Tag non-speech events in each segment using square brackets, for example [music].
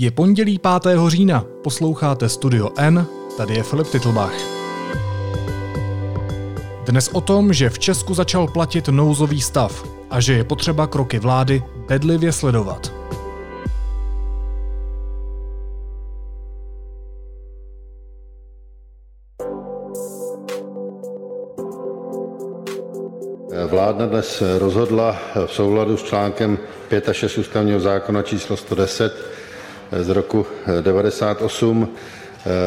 Je pondělí 5. října, posloucháte Studio N, tady je Filip Titlbach. Dnes o tom, že v Česku začal platit nouzový stav a že je potřeba kroky vlády bedlivě sledovat. Vláda dnes rozhodla v souladu s článkem 5 a 6 ústavního zákona číslo 110 z roku 98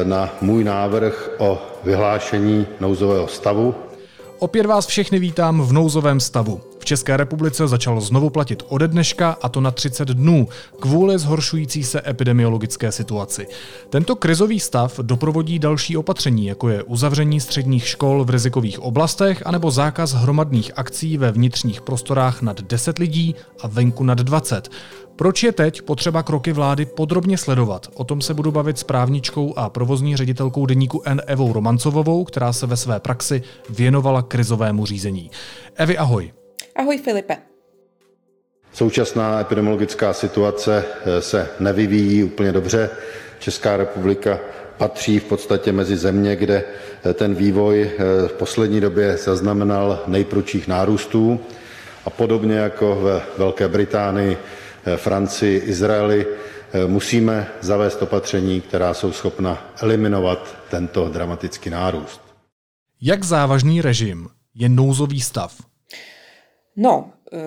na můj návrh o vyhlášení nouzového stavu. Opět vás všechny vítám v nouzovém stavu. České republice začalo znovu platit ode dneška a to na 30 dnů kvůli zhoršující se epidemiologické situaci. Tento krizový stav doprovodí další opatření, jako je uzavření středních škol v rizikových oblastech anebo zákaz hromadných akcí ve vnitřních prostorách nad 10 lidí a venku nad 20. Proč je teď potřeba kroky vlády podrobně sledovat? O tom se budu bavit s právničkou a provozní ředitelkou deníku N Evou Romancovou, která se ve své praxi věnovala krizovému řízení. Evi, ahoj. Ahoj Filipe. Současná epidemiologická situace eh, se nevyvíjí úplně dobře. Česká republika patří v podstatě mezi země, kde eh, ten vývoj eh, v poslední době zaznamenal nejprudších nárůstů. A podobně jako ve Velké Británii, Francii, Izraeli, musíme zavést opatření, která jsou schopna eliminovat tento dramatický nárůst. Jak závažný režim je nouzový stav? No, eh,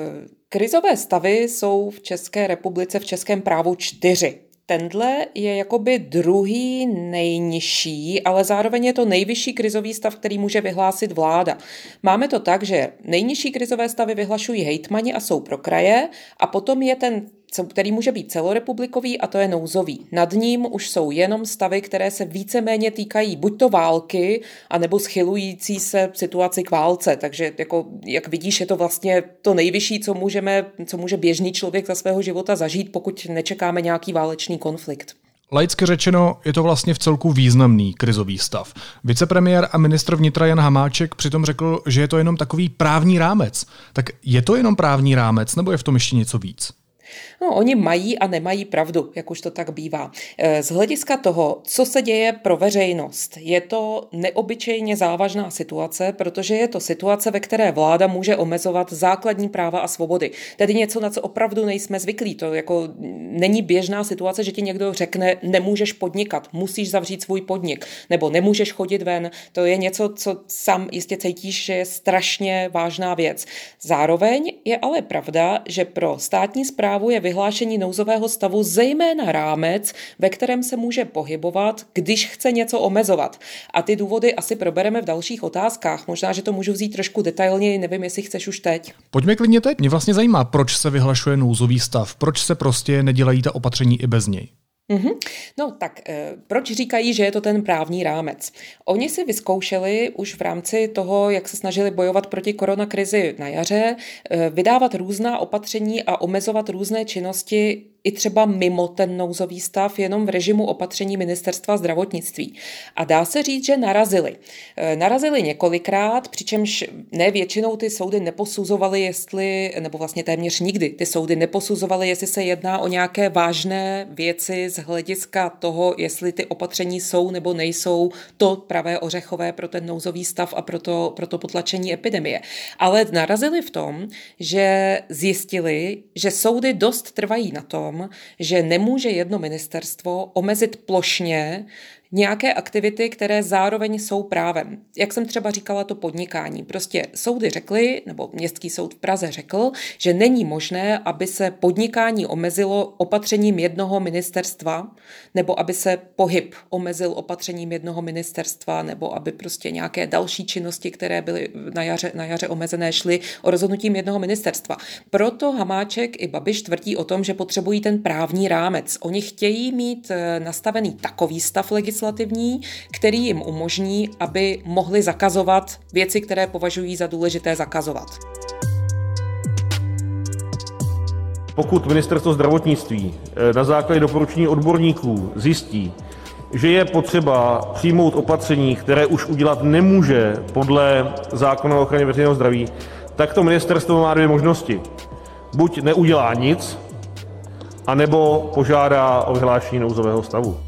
krizové stavy jsou v České republice v českém právu čtyři. Tenhle je jakoby druhý nejnižší, ale zároveň je to nejvyšší krizový stav, který může vyhlásit vláda. Máme to tak, že nejnižší krizové stavy vyhlašují hejtmani a jsou pro kraje a potom je ten který může být celorepublikový a to je nouzový. Nad ním už jsou jenom stavy, které se víceméně týkají buď to války, anebo schylující se situaci k válce. Takže jako, jak vidíš, je to vlastně to nejvyšší, co, můžeme, co může běžný člověk za svého života zažít, pokud nečekáme nějaký válečný konflikt. Laicky řečeno, je to vlastně v celku významný krizový stav. Vicepremiér a ministr vnitra Jan Hamáček přitom řekl, že je to jenom takový právní rámec. Tak je to jenom právní rámec, nebo je v tom ještě něco víc? No, oni mají a nemají pravdu, jak už to tak bývá. Eh, z hlediska toho, co se děje pro veřejnost, je to neobyčejně závažná situace, protože je to situace, ve které vláda může omezovat základní práva a svobody. Tedy něco, na co opravdu nejsme zvyklí. To jako není běžná situace, že ti někdo řekne, nemůžeš podnikat, musíš zavřít svůj podnik, nebo nemůžeš chodit ven. To je něco, co sám jistě cítíš, že je strašně vážná věc. Zároveň je ale pravda, že pro státní zprávu je vyhlášení nouzového stavu zejména rámec, ve kterém se může pohybovat, když chce něco omezovat. A ty důvody asi probereme v dalších otázkách. Možná, že to můžu vzít trošku detailněji, nevím, jestli chceš už teď. Pojďme klidně teď. Mě vlastně zajímá, proč se vyhlašuje nouzový stav, proč se prostě nedělají ta opatření i bez něj. Mm-hmm. No tak e, proč říkají, že je to ten právní rámec? Oni si vyzkoušeli už v rámci toho, jak se snažili bojovat proti koronakrizi na jaře, e, vydávat různá opatření a omezovat různé činnosti i třeba mimo ten nouzový stav, jenom v režimu opatření ministerstva zdravotnictví. A dá se říct, že narazili. E, narazili několikrát, přičemž ne většinou ty soudy neposuzovaly, jestli, nebo vlastně téměř nikdy ty soudy neposuzovaly, jestli se jedná o nějaké vážné věci z hlediska toho, jestli ty opatření jsou nebo nejsou to pravé ořechové pro ten nouzový stav a pro to, pro to potlačení epidemie. Ale narazili v tom, že zjistili, že soudy dost trvají na tom, tom, že nemůže jedno ministerstvo omezit plošně nějaké aktivity, které zároveň jsou právem. Jak jsem třeba říkala, to podnikání. Prostě soudy řekly, nebo městský soud v Praze řekl, že není možné, aby se podnikání omezilo opatřením jednoho ministerstva, nebo aby se pohyb omezil opatřením jednoho ministerstva, nebo aby prostě nějaké další činnosti, které byly na jaře, na jaře omezené, šly o rozhodnutím jednoho ministerstva. Proto Hamáček i Babiš tvrdí o tom, že potřebují ten právní rámec. Oni chtějí mít eh, nastavený takový stav legislativní, legislativní, který jim umožní, aby mohli zakazovat věci, které považují za důležité zakazovat. Pokud ministerstvo zdravotnictví eh, na základě doporučení odborníků zjistí, že je potřeba přijmout opatření, které už udělat nemůže podle zákona o ochraně veřejného zdraví, tak to ministerstvo má dvě možnosti. Buď neudělá nic, anebo požádá o vyhlášení nouzového stavu.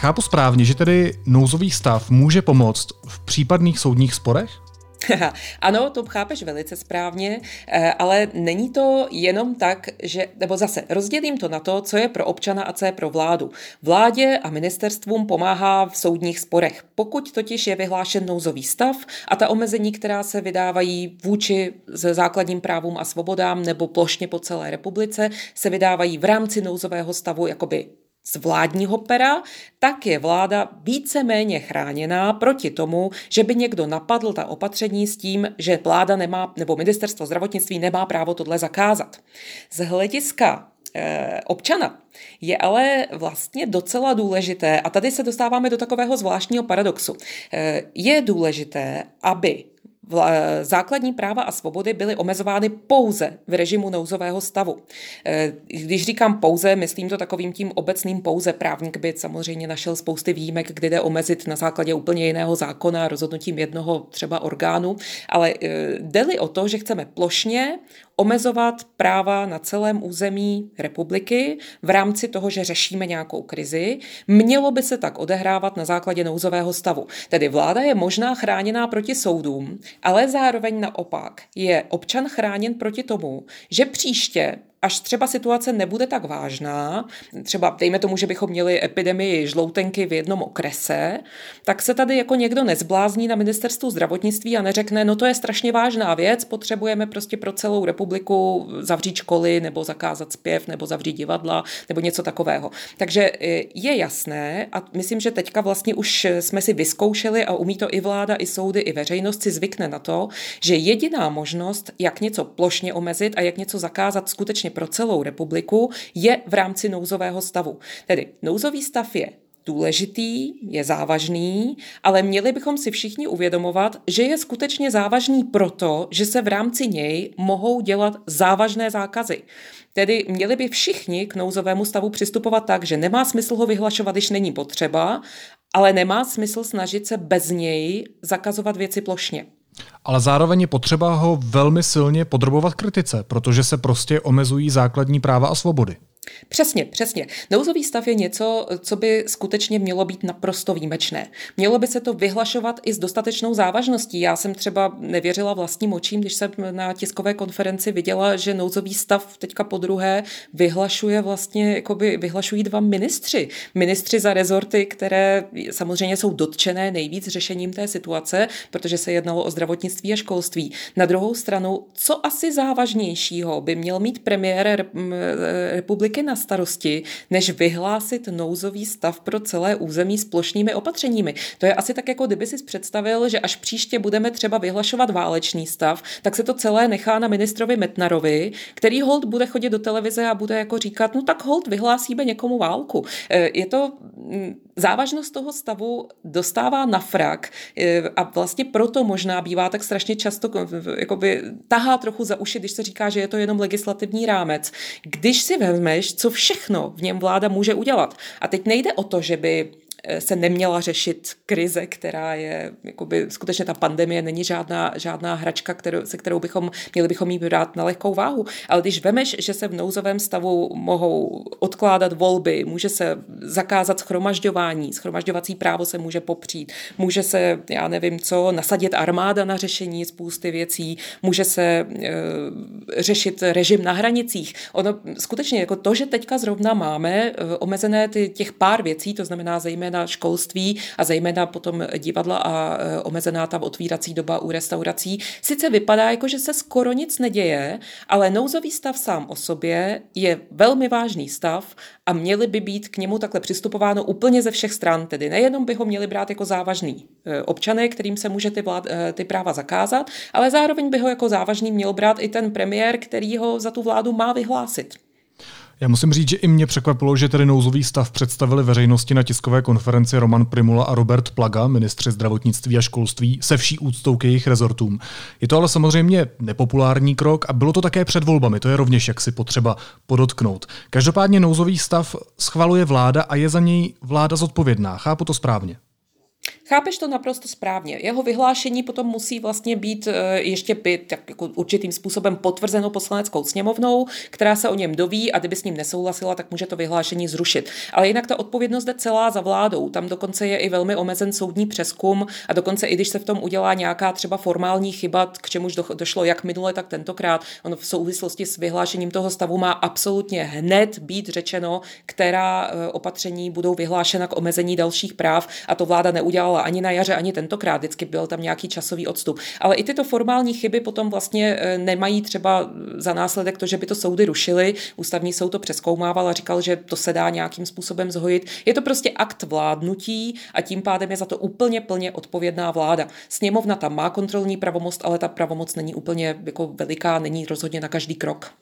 Chápu správně, že tedy nouzový stav může pomoct v případných soudních sporech? [laughs] ano, to chápeš velice správně, eh, ale není to jenom tak, že, nebo zase rozdělím to na to, co je pro občana a co je pro vládu. Vládě a ministerstvům pomáhá v soudních sporech. Pokud totiž je vyhlášen nouzový stav a ta omezení, která se vydávají vůči základním právům a svobodám nebo plošně po celé republice, se vydávají v rámci nouzového stavu jakoby z vládního pera, tak je vláda víceméně chráněná proti tomu, že by někdo napadl ta opatření s tím, že vláda nemá, nebo ministerstvo zdravotnictví nemá právo tohle zakázat. Z hlediska eh, občana je ale vlastně docela důležité, a tady se dostáváme do takového zvláštního paradoxu, eh, je důležité, aby základní práva a svobody byly omezovány pouze v režimu nouzového stavu. Eh, když říkám pouze, myslím to takovým tím obecným pouze. Právník by samozřejmě našel spousty výjimek, kde jde omezit na základě úplně jiného zákona, rozhodnutím jednoho třeba orgánu, ale eh, jde o to, že chceme plošně omezovat práva na celém území republiky v rámci toho, že řešíme nějakou krizi, mělo by se tak odehrávat na základě nouzového stavu. Tedy vláda je možná chráněná proti soudům, ale zároveň naopak je občan chráněn proti tomu, že příště až třeba situace nebude tak vážná, třeba dejme tomu, že bychom měli epidemii žloutenky v jednom okrese, tak se tady jako někdo nezblázní na ministerstvu zdravotnictví a neřekne, no to je strašně vážná věc, potřebujeme prostě pro celou republiku zavřít školy nebo zakázat zpěv nebo zavřít divadla nebo něco takového. Takže e, je jasné a myslím, že teďka vlastně už jsme si vyzkoušeli a umí to i vláda, i soudy, i veřejnost si zvykne na to, že jediná možnost, jak něco plošně omezit a jak něco zakázat skutečně vlastně pro celou republiku, je v rámci nouzového stavu. Tedy nouzový stav je důležitý, je závažný, ale měli bychom si všichni uvědomovat, že je skutečně závažný proto, že se v rámci něj mohou dělat závažné zákazy. Tedy měli by všichni k nouzovému stavu přistupovat tak, že nemá smysl ho vyhlašovat, když není potřeba, ale nemá smysl snažit se bez něj zakazovat věci plošně. Ale zároveň je potřeba ho velmi silně podrobovat kritice, protože se prostě omezují základní práva a svobody. Přesně, přesně. Nouzový stav je něco, co by skutečně mělo být naprosto výjimečné. Mělo by se to vyhlašovat i s dostatečnou závažností. Já jsem třeba nevěřila vlastním očím, když jsem na tiskové konferenci viděla, že nouzový stav teďka po druhé vyhlašuje vlastně, jakoby vyhlašují dva ministři. Ministři za rezorty, které samozřejmě jsou dotčené nejvíc řešením té situace, protože se jednalo o zdravotnictví a školství. Na druhou stranu, co asi závažnějšího by měl mít premiér republiky taky na starosti, než vyhlásit nouzový stav pro celé území s plošnými opatřeními. To je asi tak, jako kdyby si představil, že až příště budeme třeba vyhlašovat válečný stav, tak se to celé nechá na ministrovi Metnarovi, který hold bude chodit do televize a bude jako říkat, no tak hold vyhlásíme někomu válku. E, je to mm, závažnost toho stavu dostává na frak e, a vlastně proto možná bývá tak strašně často jakoby tahá trochu za uši, když se říká, že je to jenom legislativní rámec. Když si vezmeš, co všechno v něm vláda může udělat. A teď nejde o to, že by Eh, se neměla řešit krize, která je, jakoby skutečně ta pandemie není žádná, žádná hračka, kterou, se kterou bychom měli bychom jí brát na lehkou váhu. Ale když vemeš, že se v nouzovém stavu mohou odkládat volby, může se zakázat schromažďování, schromažďovací právo se může popřít, může se, já nevím co, nasadit armáda na řešení spousty věcí, může se e, řešit režim na hranicích. Ono skutečně jako to, že teďka zrovna máme e, omezené ty, těch pár věcí, to znamená zejména školství a zejména potom divadla a e, omezená ta otvírací doba u restaurací. Sice vypadá jako, že se skoro nic neděje, ale nouzový stav sám o sobě je velmi vážný stav a měli by být k němu takhle přistupováno úplně ze všech stran. Tedy nejenom by ho měli brát jako závažný e, občané, kterým se může ty, vlád, ty práva zakázat, ale zároveň by ho jako závažný měl brát i ten premiér, který ho za tu vládu má vyhlásit. Já musím říct, že i mě překvapilo, že tedy nouzový stav představili veřejnosti na tiskové konferenci Roman Primula a Robert Plaga, ministři zdravotnictví a školství, se vší úctou k jejich rezortům. Je to ale samozřejmě nepopulární krok a bylo to také před volbami, to je rovněž jaksi potřeba podotknout. Každopádně nouzový stav schvaluje vláda a je za něj vláda zodpovědná. Chápu to správně? Chápeš to naprosto správně. Jeho vyhlášení potom musí vlastně být eh, ještě by, tak jako určitým způsobem potvrzeno poslaneckou sněmovnou, která se o něm doví a kdyby s ním nesouhlasila, tak může to vyhlášení zrušit. Ale jinak ta odpovědnost jde celá za vládou. Tam dokonce je i velmi omezen soudní přeskum a dokonce i když se v tom udělá nějaká třeba formální chyba, k čemuž došlo jak minule, tak tentokrát, ono v souvislosti s vyhlášením toho stavu má absolutně hned být řečeno, která eh, opatření budou vyhlášena k omezení dalších práv a to vláda neudělala ani na jaře, ani tentokrát. Vždycky byl tam nějaký časový odstup. Ale i tyto formální chyby potom vlastně e, nemají třeba za následek to, že by to soudy rušily. Ústavní soud to přeskoumával a říkal, že to se dá nějakým způsobem zhojit. Je to prostě akt vládnutí a tím pádem je za to úplně plně odpovědná vláda. Sněmovna tam má kontrolní pravomoc, ale ta pravomoc není úplně jako veliká, není rozhodně na každý krok.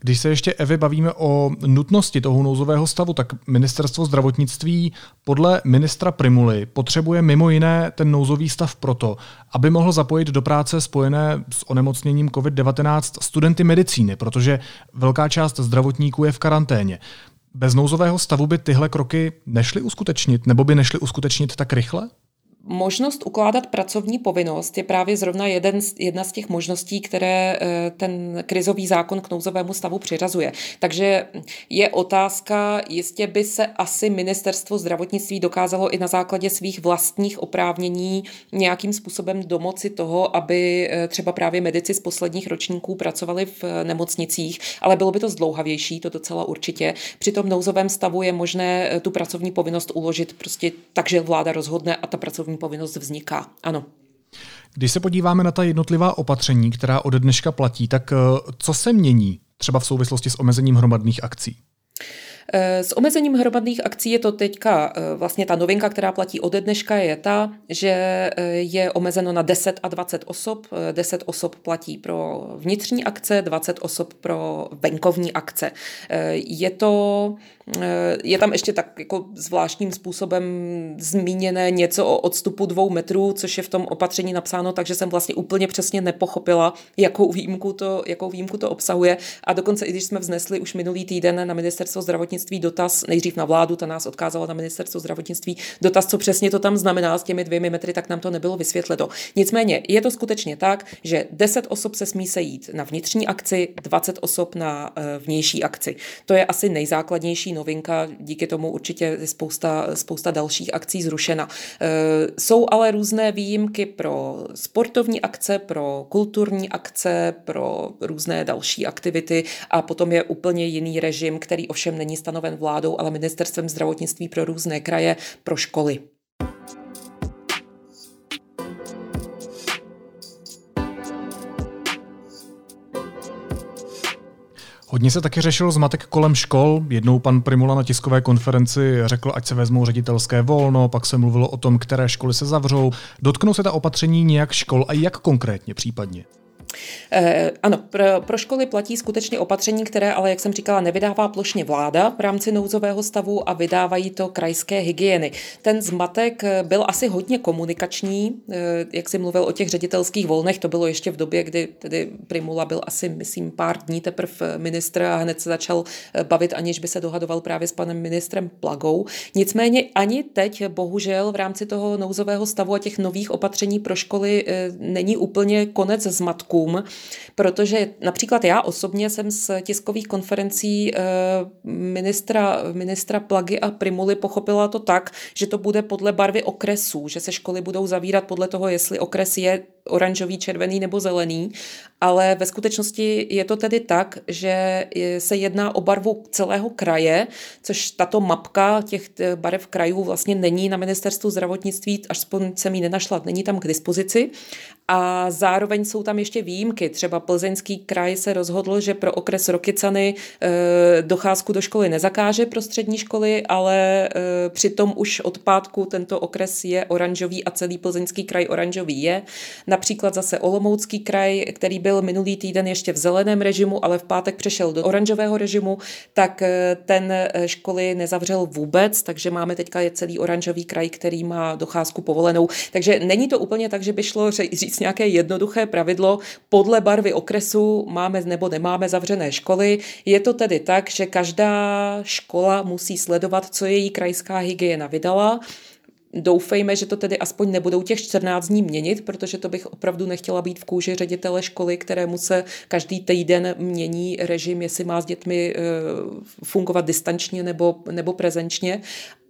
Když se ještě Evy bavíme o nutnosti toho nouzového stavu, tak ministerstvo zdravotnictví podle ministra Primuly potřebuje mimo jiné ten nouzový stav proto, aby mohl zapojit do práce spojené s onemocněním COVID-19 studenty medicíny, protože velká část zdravotníků je v karanténě. Bez nouzového stavu by tyhle kroky nešly uskutečnit, nebo by nešly uskutečnit tak rychle? Možnost ukládat pracovní povinnost je právě zrovna jeden, jedna z těch možností, které eh, ten krizový zákon k nouzovému stavu přiřazuje. Takže je otázka, jistě by se asi ministerstvo zdravotnictví dokázalo i na základě svých vlastních oprávnění nějakým způsobem domoci toho, aby eh, třeba právě medici z posledních ročníků pracovali v eh, nemocnicích, ale bylo by to zdlouhavější, to docela určitě. Při tom nouzovém stavu je možné tu pracovní povinnost uložit prostě tak, že vláda rozhodne a ta pracovní pracovní povinnost vzniká. Ano. Když se podíváme na ta jednotlivá opatření, která ode dneška platí, tak eh, co se mění třeba v souvislosti s omezením hromadných akcí? Eh, s omezením hromadných akcí je to teďka eh, vlastně ta novinka, která platí ode dneška, je ta, že je omezeno na 10 a 20 osob. 10 osob platí pro vnitřní akce, 20 osob pro venkovní akce. Je to Eh, je tam ještě tak jako zvláštním způsobem zmíněné něco o odstupu dvou metrů, což je v tom opatření napsáno, takže jsem vlastně úplně přesně nepochopila, jakou výjimku to, jakou výjimku to obsahuje. A dokonce, i když jsme vznesli už minulý týden na ministerstvo zdravotnictví dotaz, nejdřív na vládu, ta nás odkázala na ministerstvo zdravotnictví, dotaz, co přesně to tam znamená s těmi dvěmi metry, tak nám to nebylo vysvětleno. Nicméně je to skutečně tak, že 10 osob se smí sejít na vnitřní akci, 20 osob na eh, vnější akci. To je asi nejzákladnější novinka, díky tomu určitě je spousta, spousta dalších akcí zrušena. E, jsou ale různé výjimky pro sportovní akce, pro kulturní akce, pro různé další aktivity a potom je úplně jiný režim, který ovšem není stanoven vládou, ale ministerstvem zdravotnictví pro různé kraje, pro školy. Hodně se taky řešil zmatek kolem škol. Jednou pan Primula na tiskové konferenci řekl, ať se vezmou ředitelské volno, pak se mluvilo o tom, které školy se zavřou. Dotknou se ta opatření nějak škol a jak konkrétně případně? Eh, ano, pro, pro školy platí skutečně opatření, které ale, jak jsem říkala, nevydává plošně vláda v rámci nouzového stavu a vydávají to krajské hygieny. Ten zmatek eh, byl asi hodně komunikační, eh, jak si mluvil o těch ředitelských volnech, to bylo ještě v době, kdy tedy Primula byl asi, myslím, pár dní teprve ministr a hned se začal bavit, aniž by se dohadoval právě s panem ministrem Plagou. Nicméně ani teď, bohužel, v rámci toho nouzového stavu a těch nových opatření pro školy není úplně konec zmatku jazykům, protože například já osobně jsem z tiskových konferencí eh, ministra, ministra Plagy a Primuly pochopila to tak, že to bude podle barvy okresů, že se školy budou zavírat podle toho, jestli okres je oranžový, červený nebo zelený, ale ve skutečnosti je to tedy tak, že se jedná o barvu celého kraje, což tato mapka těch barev krajů vlastně není na ministerstvu zdravotnictví, aspoň jsem ji nenašla, není tam k dispozici. A zároveň jsou tam ještě výjimky. Třeba Plzeňský kraj se rozhodl, že pro okres Rokycany e, docházku do školy nezakáže pro střední školy, ale e, přitom už od pátku tento okres je oranžový a celý Plzeňský kraj oranžový je. Například zase Olomoucký kraj, který byl minulý týden ještě v zeleném režimu, ale v pátek přešel do oranžového režimu, tak eh, ten eh, školy nezavřel vůbec, takže máme teďka je celý oranžový kraj, který má docházku povolenou. Takže není to úplně tak, že by šlo říct nějaké jednoduché pravidlo, podle barvy okresu máme nebo nemáme zavřené školy. Je to tedy tak, že každá škola musí sledovat, co její krajská hygiena vydala doufejme, že to tedy aspoň nebudou těch 14 dní měnit, protože to bych opravdu nechtěla být v kůži ředitele školy, kterému se každý týden mění režim, jestli má s dětmi fungovat distančně nebo, nebo prezenčně.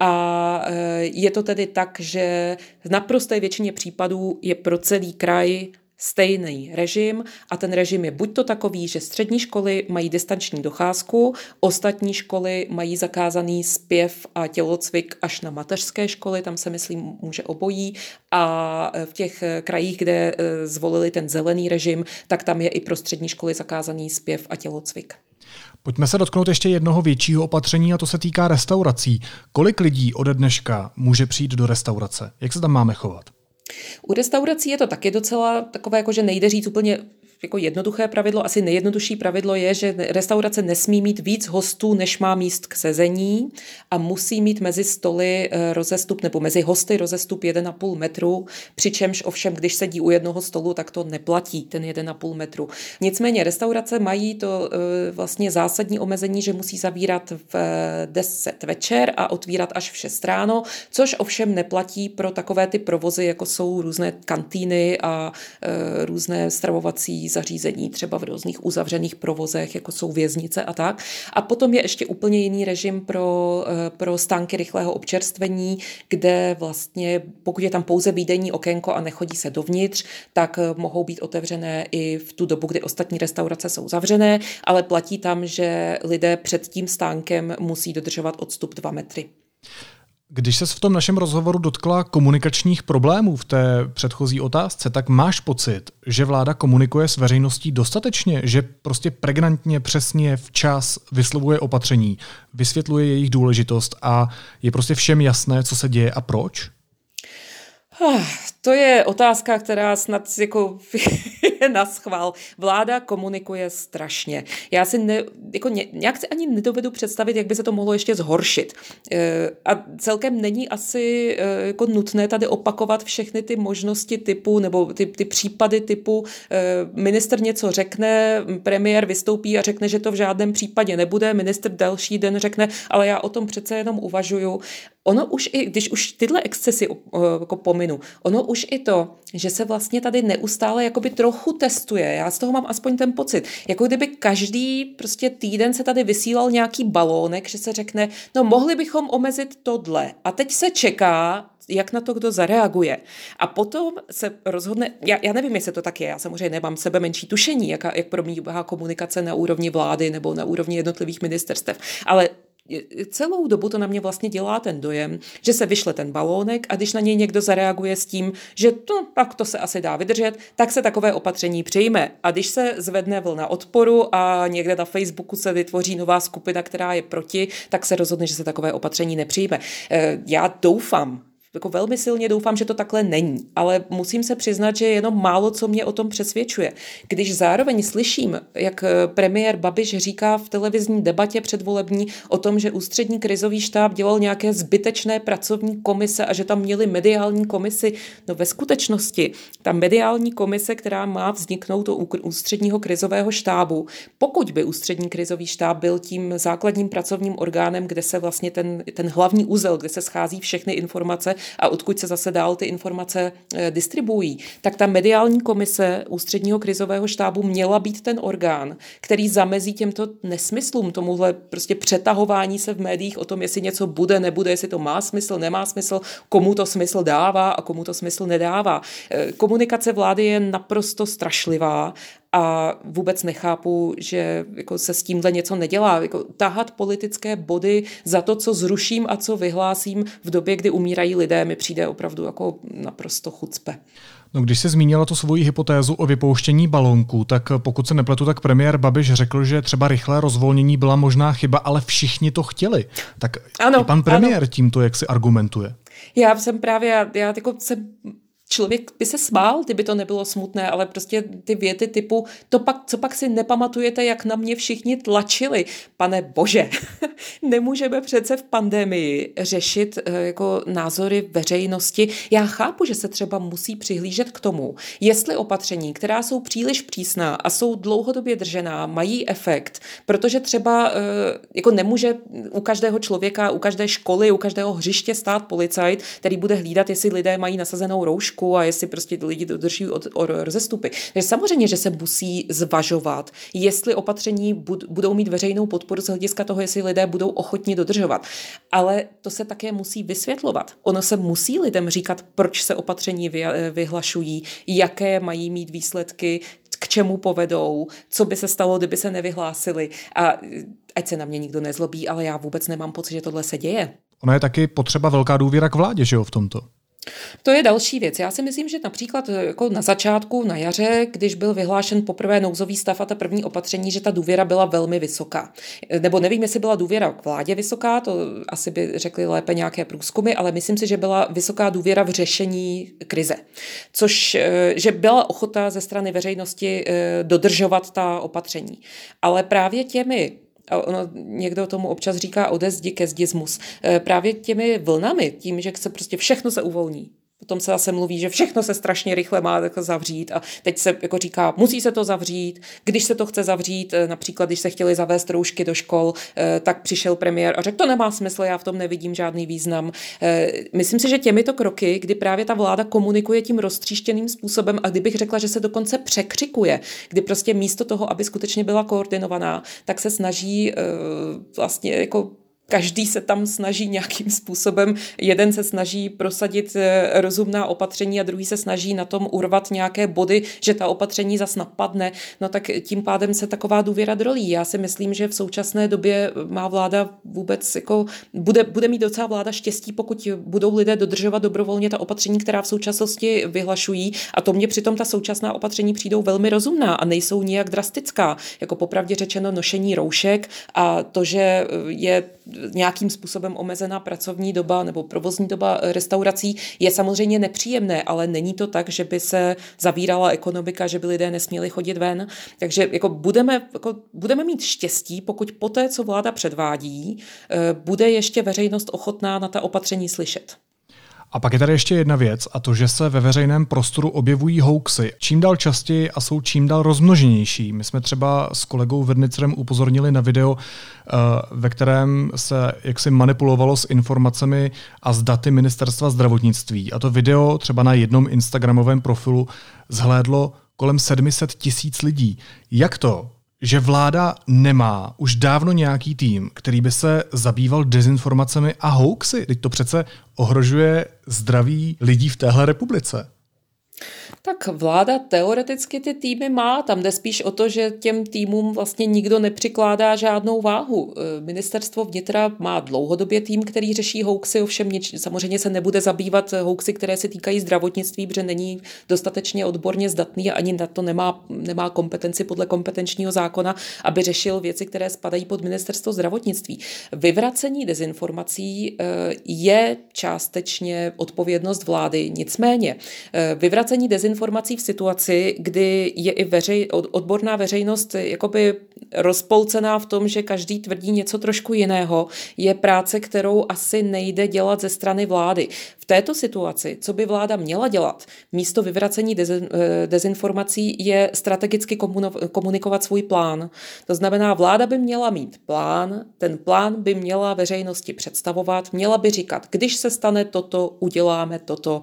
A je to tedy tak, že v naprosté většině případů je pro celý kraj stejný režim a ten režim je buď to takový, že střední školy mají distanční docházku, ostatní školy mají zakázaný zpěv a tělocvik až na mateřské školy, tam se myslím může obojí a v těch krajích, kde eh, zvolili ten zelený režim, tak tam je i pro střední školy zakázaný zpěv a tělocvik. Pojďme se dotknout ještě jednoho většího opatření a to se týká restaurací. Kolik lidí ode dneška může přijít do restaurace? Jak se tam máme chovat? U restaurací je to taky docela takové, jako že nejde říct úplně jako jednoduché pravidlo, asi nejjednodušší pravidlo je, že restaurace nesmí mít víc hostů, než má míst k sezení a musí mít mezi stoly eh, rozestup nebo mezi hosty rozestup 1,5 metru, přičemž ovšem, když sedí u jednoho stolu, tak to neplatí ten 1,5 metru. Nicméně restaurace mají to eh, vlastně zásadní omezení, že musí zavírat v 10 večer a otvírat až v 6 ráno, což ovšem neplatí pro takové ty provozy, jako jsou různé kantýny a eh, různé stravovací zařízení, třeba v různých uzavřených provozech, jako jsou věznice a tak. A potom je ještě úplně jiný režim pro, eh, pro stánky rychlého občerstvení, kde vlastně, pokud je tam pouze výdejní okénko a nechodí se dovnitř, tak eh, mohou být otevřené i v tu dobu, kdy ostatní restaurace jsou zavřené, ale platí tam, že lidé před tím stánkem musí dodržovat odstup 2 metry. Když se v tom našem rozhovoru dotkla komunikačních problémů v té předchozí otázce, tak máš pocit, že vláda komunikuje s veřejností dostatečně, že prostě pregnantně, přesně, včas vyslovuje opatření, vysvětluje jejich důležitost a je prostě všem jasné, co se děje a proč? Ah, to je otázka, která snad jako je na schvál. Vláda komunikuje strašně. Já si ne, jako ně, nějak si ani nedovedu představit, jak by se to mohlo ještě zhoršit. E, a celkem není asi e, jako nutné tady opakovat všechny ty možnosti typu, nebo ty, ty případy typu e, minister něco řekne, premiér vystoupí a řekne, že to v žádném případě nebude, minister další den řekne, ale já o tom přece jenom uvažuju. Ono už i, když už tyhle excesy jako pominu, ono už i to, že se vlastně tady neustále jakoby trochu testuje, já z toho mám aspoň ten pocit, jako kdyby každý prostě týden se tady vysílal nějaký balónek, že se řekne, no mohli bychom omezit tohle a teď se čeká, jak na to kdo zareaguje. A potom se rozhodne, já, já nevím, jestli to tak je, já samozřejmě nemám sebe menší tušení, jak, jak probíhá komunikace na úrovni vlády nebo na úrovni jednotlivých ministerstev, ale celou dobu to na mě vlastně dělá ten dojem, že se vyšle ten balónek a když na něj někdo zareaguje s tím, že to, tak to se asi dá vydržet, tak se takové opatření přijme. A když se zvedne vlna odporu a někde na Facebooku se vytvoří nová skupina, která je proti, tak se rozhodne, že se takové opatření nepřijme. Eh, já doufám, jako velmi silně doufám, že to takhle není, ale musím se přiznat, že je jenom málo, co mě o tom přesvědčuje. Když zároveň slyším, jak eh, premiér Babiš říká v televizní debatě předvolební o tom, že ústřední krizový štáb dělal nějaké zbytečné pracovní komise a že tam měli mediální komisi, no ve skutečnosti ta mediální komise, která má vzniknout u ústředního krizového štábu, pokud by ústřední krizový štáb byl tím základním pracovním orgánem, kde se vlastně ten, ten hlavní úzel, kde se schází všechny informace, a odkud se zase dál ty informace eh, distribuují, tak ta mediální komise ústředního krizového štábu měla být ten orgán, který zamezí těmto nesmyslům, tomuhle prostě přetahování se v médiích o tom, jestli něco bude, nebude, jestli to má smysl, nemá smysl, komu to smysl dává a komu to smysl nedává. Eh, komunikace vlády je naprosto strašlivá a vůbec nechápu, že jako se s tímhle něco nedělá. Jako tahat politické body za to, co zruším a co vyhlásím v době, kdy umírají lidé, mi přijde opravdu jako naprosto chucpe. No, když se zmínila tu svoji hypotézu o vypouštění balónku, tak pokud se nepletu, tak premiér Babiš řekl, že třeba rychlé rozvolnění byla možná chyba, ale všichni to chtěli. Tak ano, i pan premiér ano. tímto jak si argumentuje? Já jsem právě, já, já jako jsem člověk by se smál, kdyby to nebylo smutné, ale prostě ty věty typu, to pak, co pak si nepamatujete, jak na mě všichni tlačili. Pane bože, [laughs] nemůžeme přece v pandemii řešit uh, jako názory veřejnosti. Já chápu, že se třeba musí přihlížet k tomu, jestli opatření, která jsou příliš přísná a jsou dlouhodobě držená, mají efekt, protože třeba uh, jako nemůže u každého člověka, u každé školy, u každého hřiště stát policajt, který bude hlídat, jestli lidé mají nasazenou roušku a jestli prostě lidi dodržují od, od rozestupy. Takže samozřejmě, že se musí zvažovat, jestli opatření bud, budou mít veřejnou podporu z hlediska toho, jestli lidé budou ochotni dodržovat. Ale to se také musí vysvětlovat. Ono se musí lidem říkat, proč se opatření vy, vyhlašují, jaké mají mít výsledky, k čemu povedou, co by se stalo, kdyby se nevyhlásili. A ať se na mě nikdo nezlobí, ale já vůbec nemám pocit, že tohle se děje. Ona je taky potřeba velká důvěra k vládě, že jo, v tomto. To je další věc. Já si myslím, že například eh, jako na začátku, na jaře, když byl vyhlášen poprvé nouzový stav a ta první opatření, že ta důvěra byla velmi vysoká. Eh, nebo nevím, jestli byla důvěra k vládě vysoká, to asi by řekli lépe nějaké průzkumy, ale myslím si, že byla vysoká důvěra v řešení krize. Což, eh, že byla ochota ze strany veřejnosti dodržovat ta opatření. Ale právě těmi a ono, někdo tomu občas říká ode zdi ke zdismus. E, právě těmi vlnami, tím, že se prostě všechno se uvolní, Potom se zase mluví, že všechno se strašně rychle má zavřít a teď se jako říká, musí se to zavřít. Když se to chce zavřít, eh, například když se chtěli zavést roušky do škol, eh, tak přišel premiér a řekl, to nemá smysl, já v tom nevidím žádný význam. Eh, myslím si, že těmito kroky, kdy právě ta vláda komunikuje tím roztříštěným způsobem a kdybych řekla, že se dokonce překřikuje, kdy prostě místo toho, aby skutečně byla koordinovaná, tak se snaží vlastně jako každý se tam snaží nějakým způsobem, jeden se snaží prosadit eh, rozumná opatření a druhý se snaží na tom urvat nějaké body, že ta opatření zas napadne, no tak tím pádem se taková důvěra drolí. Já si myslím, že v současné době má vláda vůbec jako, bude, bude mít docela vláda štěstí, pokud budou lidé dodržovat dobrovolně ta opatření, která v současnosti vyhlašují a to mě přitom ta současná opatření přijdou velmi rozumná a nejsou nijak drastická. Jako popravdě řečeno nošení roušek a to, že je nějakým způsobem omezená pracovní doba nebo provozní doba restaurací je samozřejmě nepříjemné, ale není to tak, že by se zavírala ekonomika, že by lidé nesměli chodit ven. Takže jako budeme, jako budeme mít štěstí, pokud po té, co vláda předvádí, eh, bude ještě veřejnost ochotná na ta opatření slyšet. A pak je tady ještě jedna věc, a to, že se ve veřejném prostoru objevují hoaxy. Čím dál častěji a jsou čím dál rozmnoženější. My jsme třeba s kolegou Vernicerem upozornili na video, eh, ve kterém se jaksi manipulovalo s informacemi a s daty ministerstva zdravotnictví. A to video třeba na jednom Instagramovém profilu zhlédlo kolem 700 tisíc lidí. Jak to, že vláda nemá už dávno nějaký tým, který by se zabýval dezinformacemi a hoaxy. Teď to přece ohrožuje zdraví lidí v téhle republice. Tak vláda teoreticky ty týmy má, tam jde spíš o to, že těm týmům vlastně nikdo nepřikládá žádnou váhu. E, ministerstvo vnitra má dlouhodobě tým, který řeší hoaxy, ovšem něč, samozřejmě se nebude zabývat hoaxy, které se týkají zdravotnictví, protože není dostatečně odborně zdatný a ani na to nemá, nemá kompetenci podle kompetenčního zákona, aby řešil věci, které spadají pod ministerstvo zdravotnictví. Vyvracení dezinformací e, je částečně odpovědnost vlády, nicméně e, vyvracení dezinformací dezinformací v situaci, kdy je i veřej, odborná veřejnost jakoby rozpolcená v tom, že každý tvrdí něco trošku jiného, je práce, kterou asi nejde dělat ze strany vlády. V této situaci, co by vláda měla dělat, místo vyvracení eh, dezinformací je strategicky komunikovat svůj plán. To znamená, vláda by měla mít plán, ten plán by měla veřejnosti představovat, měla by říkat, když se stane toto, uděláme toto.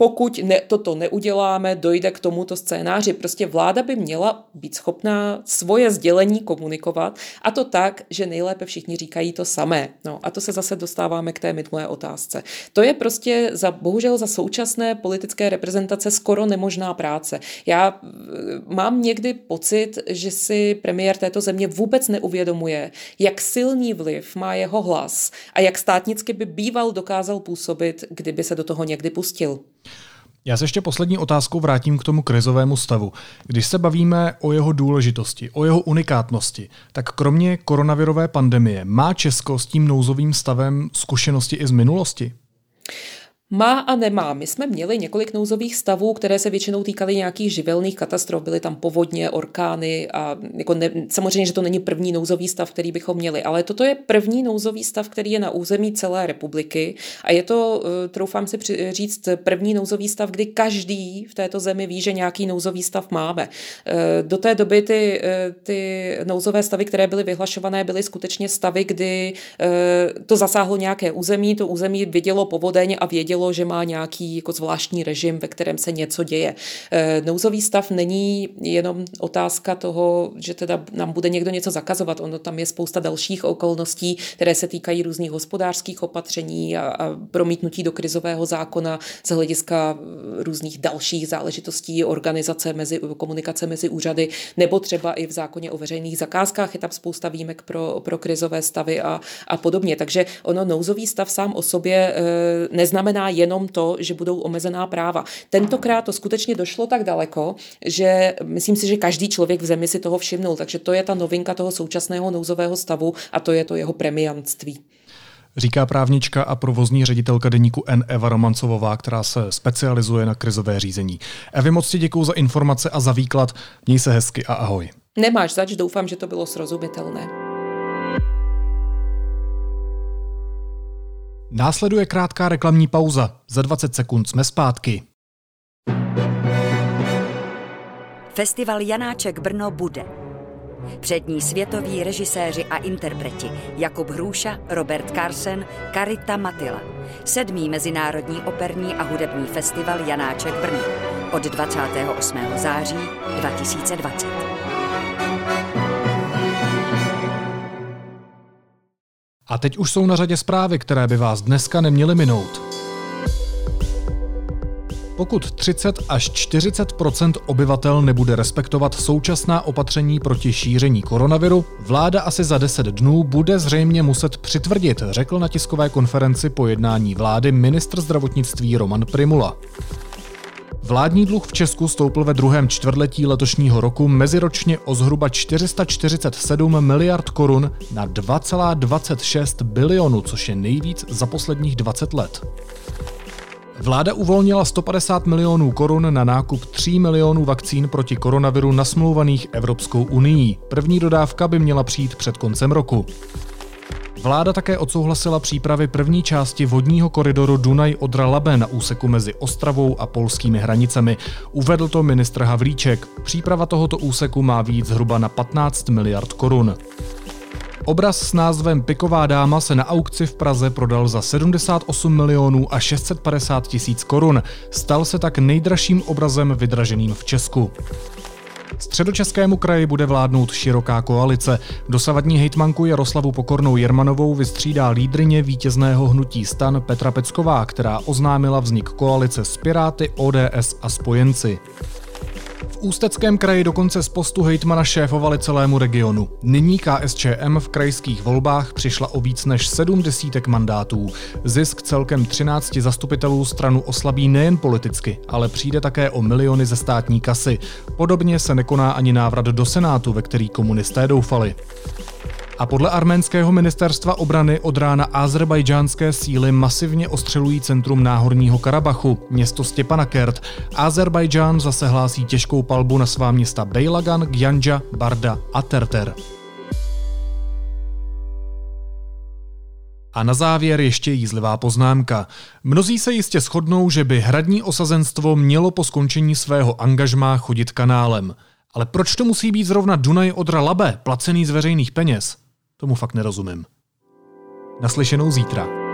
Pokud ne, toto neuděláme, dojde k tomuto scénáři. Prostě vláda by měla být schopná svoje sdělení komunikovat a to tak, že nejlépe všichni říkají to samé. No a to se zase dostáváme k té minulé otázce. To je prostě za, bohužel za současné politické reprezentace skoro nemožná práce. Já eh, mám někdy pocit, že si premiér této země vůbec neuvědomuje, jak silný vliv má jeho hlas a jak státnicky by býval dokázal působit, kdyby se do toho někdy pustil. Já se ještě poslední otázkou vrátím k tomu krizovému stavu. Když se bavíme o jeho důležitosti, o jeho unikátnosti, tak kromě koronavirové pandemie má Česko s tím nouzovým stavem zkušenosti i z minulosti? Má a nemá. My jsme měli několik nouzových stavů, které se většinou týkaly nějakých živelných katastrof. Byly tam povodně, orkány a jako ne, samozřejmě, že to není první nouzový stav, který bychom měli, ale toto je první nouzový stav, který je na území celé republiky a je to, eh, troufám si říct, první nouzový stav, kdy každý v této zemi ví, že nějaký nouzový stav máme. Eh, do té doby ty, eh, ty nouzové stavy, které byly vyhlašované, byly skutečně stavy, kdy to zasáhlo nějaké území, to území vidělo povodeň a vědělo, vědělo, že má nějaký jako zvláštní režim, ve kterém se něco děje. Eh, nouzový stav není jenom otázka toho, že teda nám bude někdo něco zakazovat. Ono tam je spousta dalších okolností, které se týkají různých hospodářských opatření a, a promítnutí do krizového zákona z hlediska různých dalších záležitostí, organizace mezi, komunikace mezi úřady, nebo třeba i v zákoně o veřejných zakázkách je tam spousta výjimek pro, pro krizové stavy a, a podobně. Takže ono nouzový stav sám o sobě e, neznamená jenom to, že budou omezená práva. Tentokrát to skutečně došlo tak daleko, že myslím si, že každý člověk v zemi si toho všimnul, takže to je ta novinka toho současného nouzového stavu a to je to jeho premiantství. Říká právnička a provozní ředitelka deníku N. Eva Romancovová, která se specializuje na krizové řízení. Evi, moc ti děkuji za informace a za výklad. Měj se hezky a ahoj. Nemáš zač, doufám, že to bylo srozumitelné. Následuje krátká reklamní pauza. Za 20 sekund jsme zpátky. Festival Janáček Brno bude. Přední světoví režiséři a interpreti Jakub Hrůša, Robert Carsen, Karita Matila. Sedmý Mezinárodní operní a hudební festival Janáček Brno od 28. září 2020. A teď už jsou na řadě zprávy, které by vás dneska neměly minout. Pokud 30 až 40% obyvatel nebude respektovat současná opatření proti šíření koronaviru, vláda asi za 10 dnů bude zřejmě muset přitvrdit, řekl na tiskové konferenci po jednání vlády ministr zdravotnictví Roman Primula. Vládní dluh v Česku stoupl ve druhém čtvrtletí letošního roku meziročně o zhruba 447 miliard korun na 2,26 bilionu, což je nejvíc za posledních 20 let. Vláda uvolnila 150 milionů korun na nákup 3 milionů vakcín proti koronaviru nasmlouvaných Evropskou unii. První dodávka by měla přijít před koncem roku. Vláda také odsouhlasila přípravy první části vodního koridoru Dunaj-Odra-Labe na úseku mezi Ostravou a polskými hranicemi. Uvedl to ministr Havlíček. Příprava tohoto úseku má víc zhruba na 15 miliard korun. Obraz s názvem Piková dáma se na aukci v Praze prodal za 78 milionů a 650 tisíc korun. Stal se tak nejdražším obrazem vydraženým v Česku. Středočeskému kraji bude vládnout široká koalice. Dosavadní hejtmanku Jaroslavu Pokornou Jermanovou vystřídá lídrině vítězného hnutí stan Petra Pecková, která oznámila vznik koalice s Piráty, ODS a spojenci. Ústeckém kraji dokonce z postu hejtmana šéfovali celému regionu. Nyní KSČM v krajských volbách přišla o víc než sedm desítek mandátů. Zisk celkem 13 zastupitelů stranu oslabí nejen politicky, ale přijde také o miliony ze státní kasy. Podobně se nekoná ani návrat do Senátu, ve který komunisté doufali. A podle arménského ministerstva obrany od rána azerbajdžánské síly masivně ostřelují centrum náhorního Karabachu, město Stepanakert. Azerbajdžán zase hlásí těžkou palbu na svá města Bejlagan, Gjanja, Barda a Terter. A na závěr ještě jízlivá poznámka. Mnozí se jistě shodnou, že by hradní osazenstvo mělo po skončení svého angažmá chodit kanálem. Ale proč to musí být zrovna Dunaj Odra Labe, placený z veřejných peněz? Tomu fakt nerozumím. Naslyšenou zítra.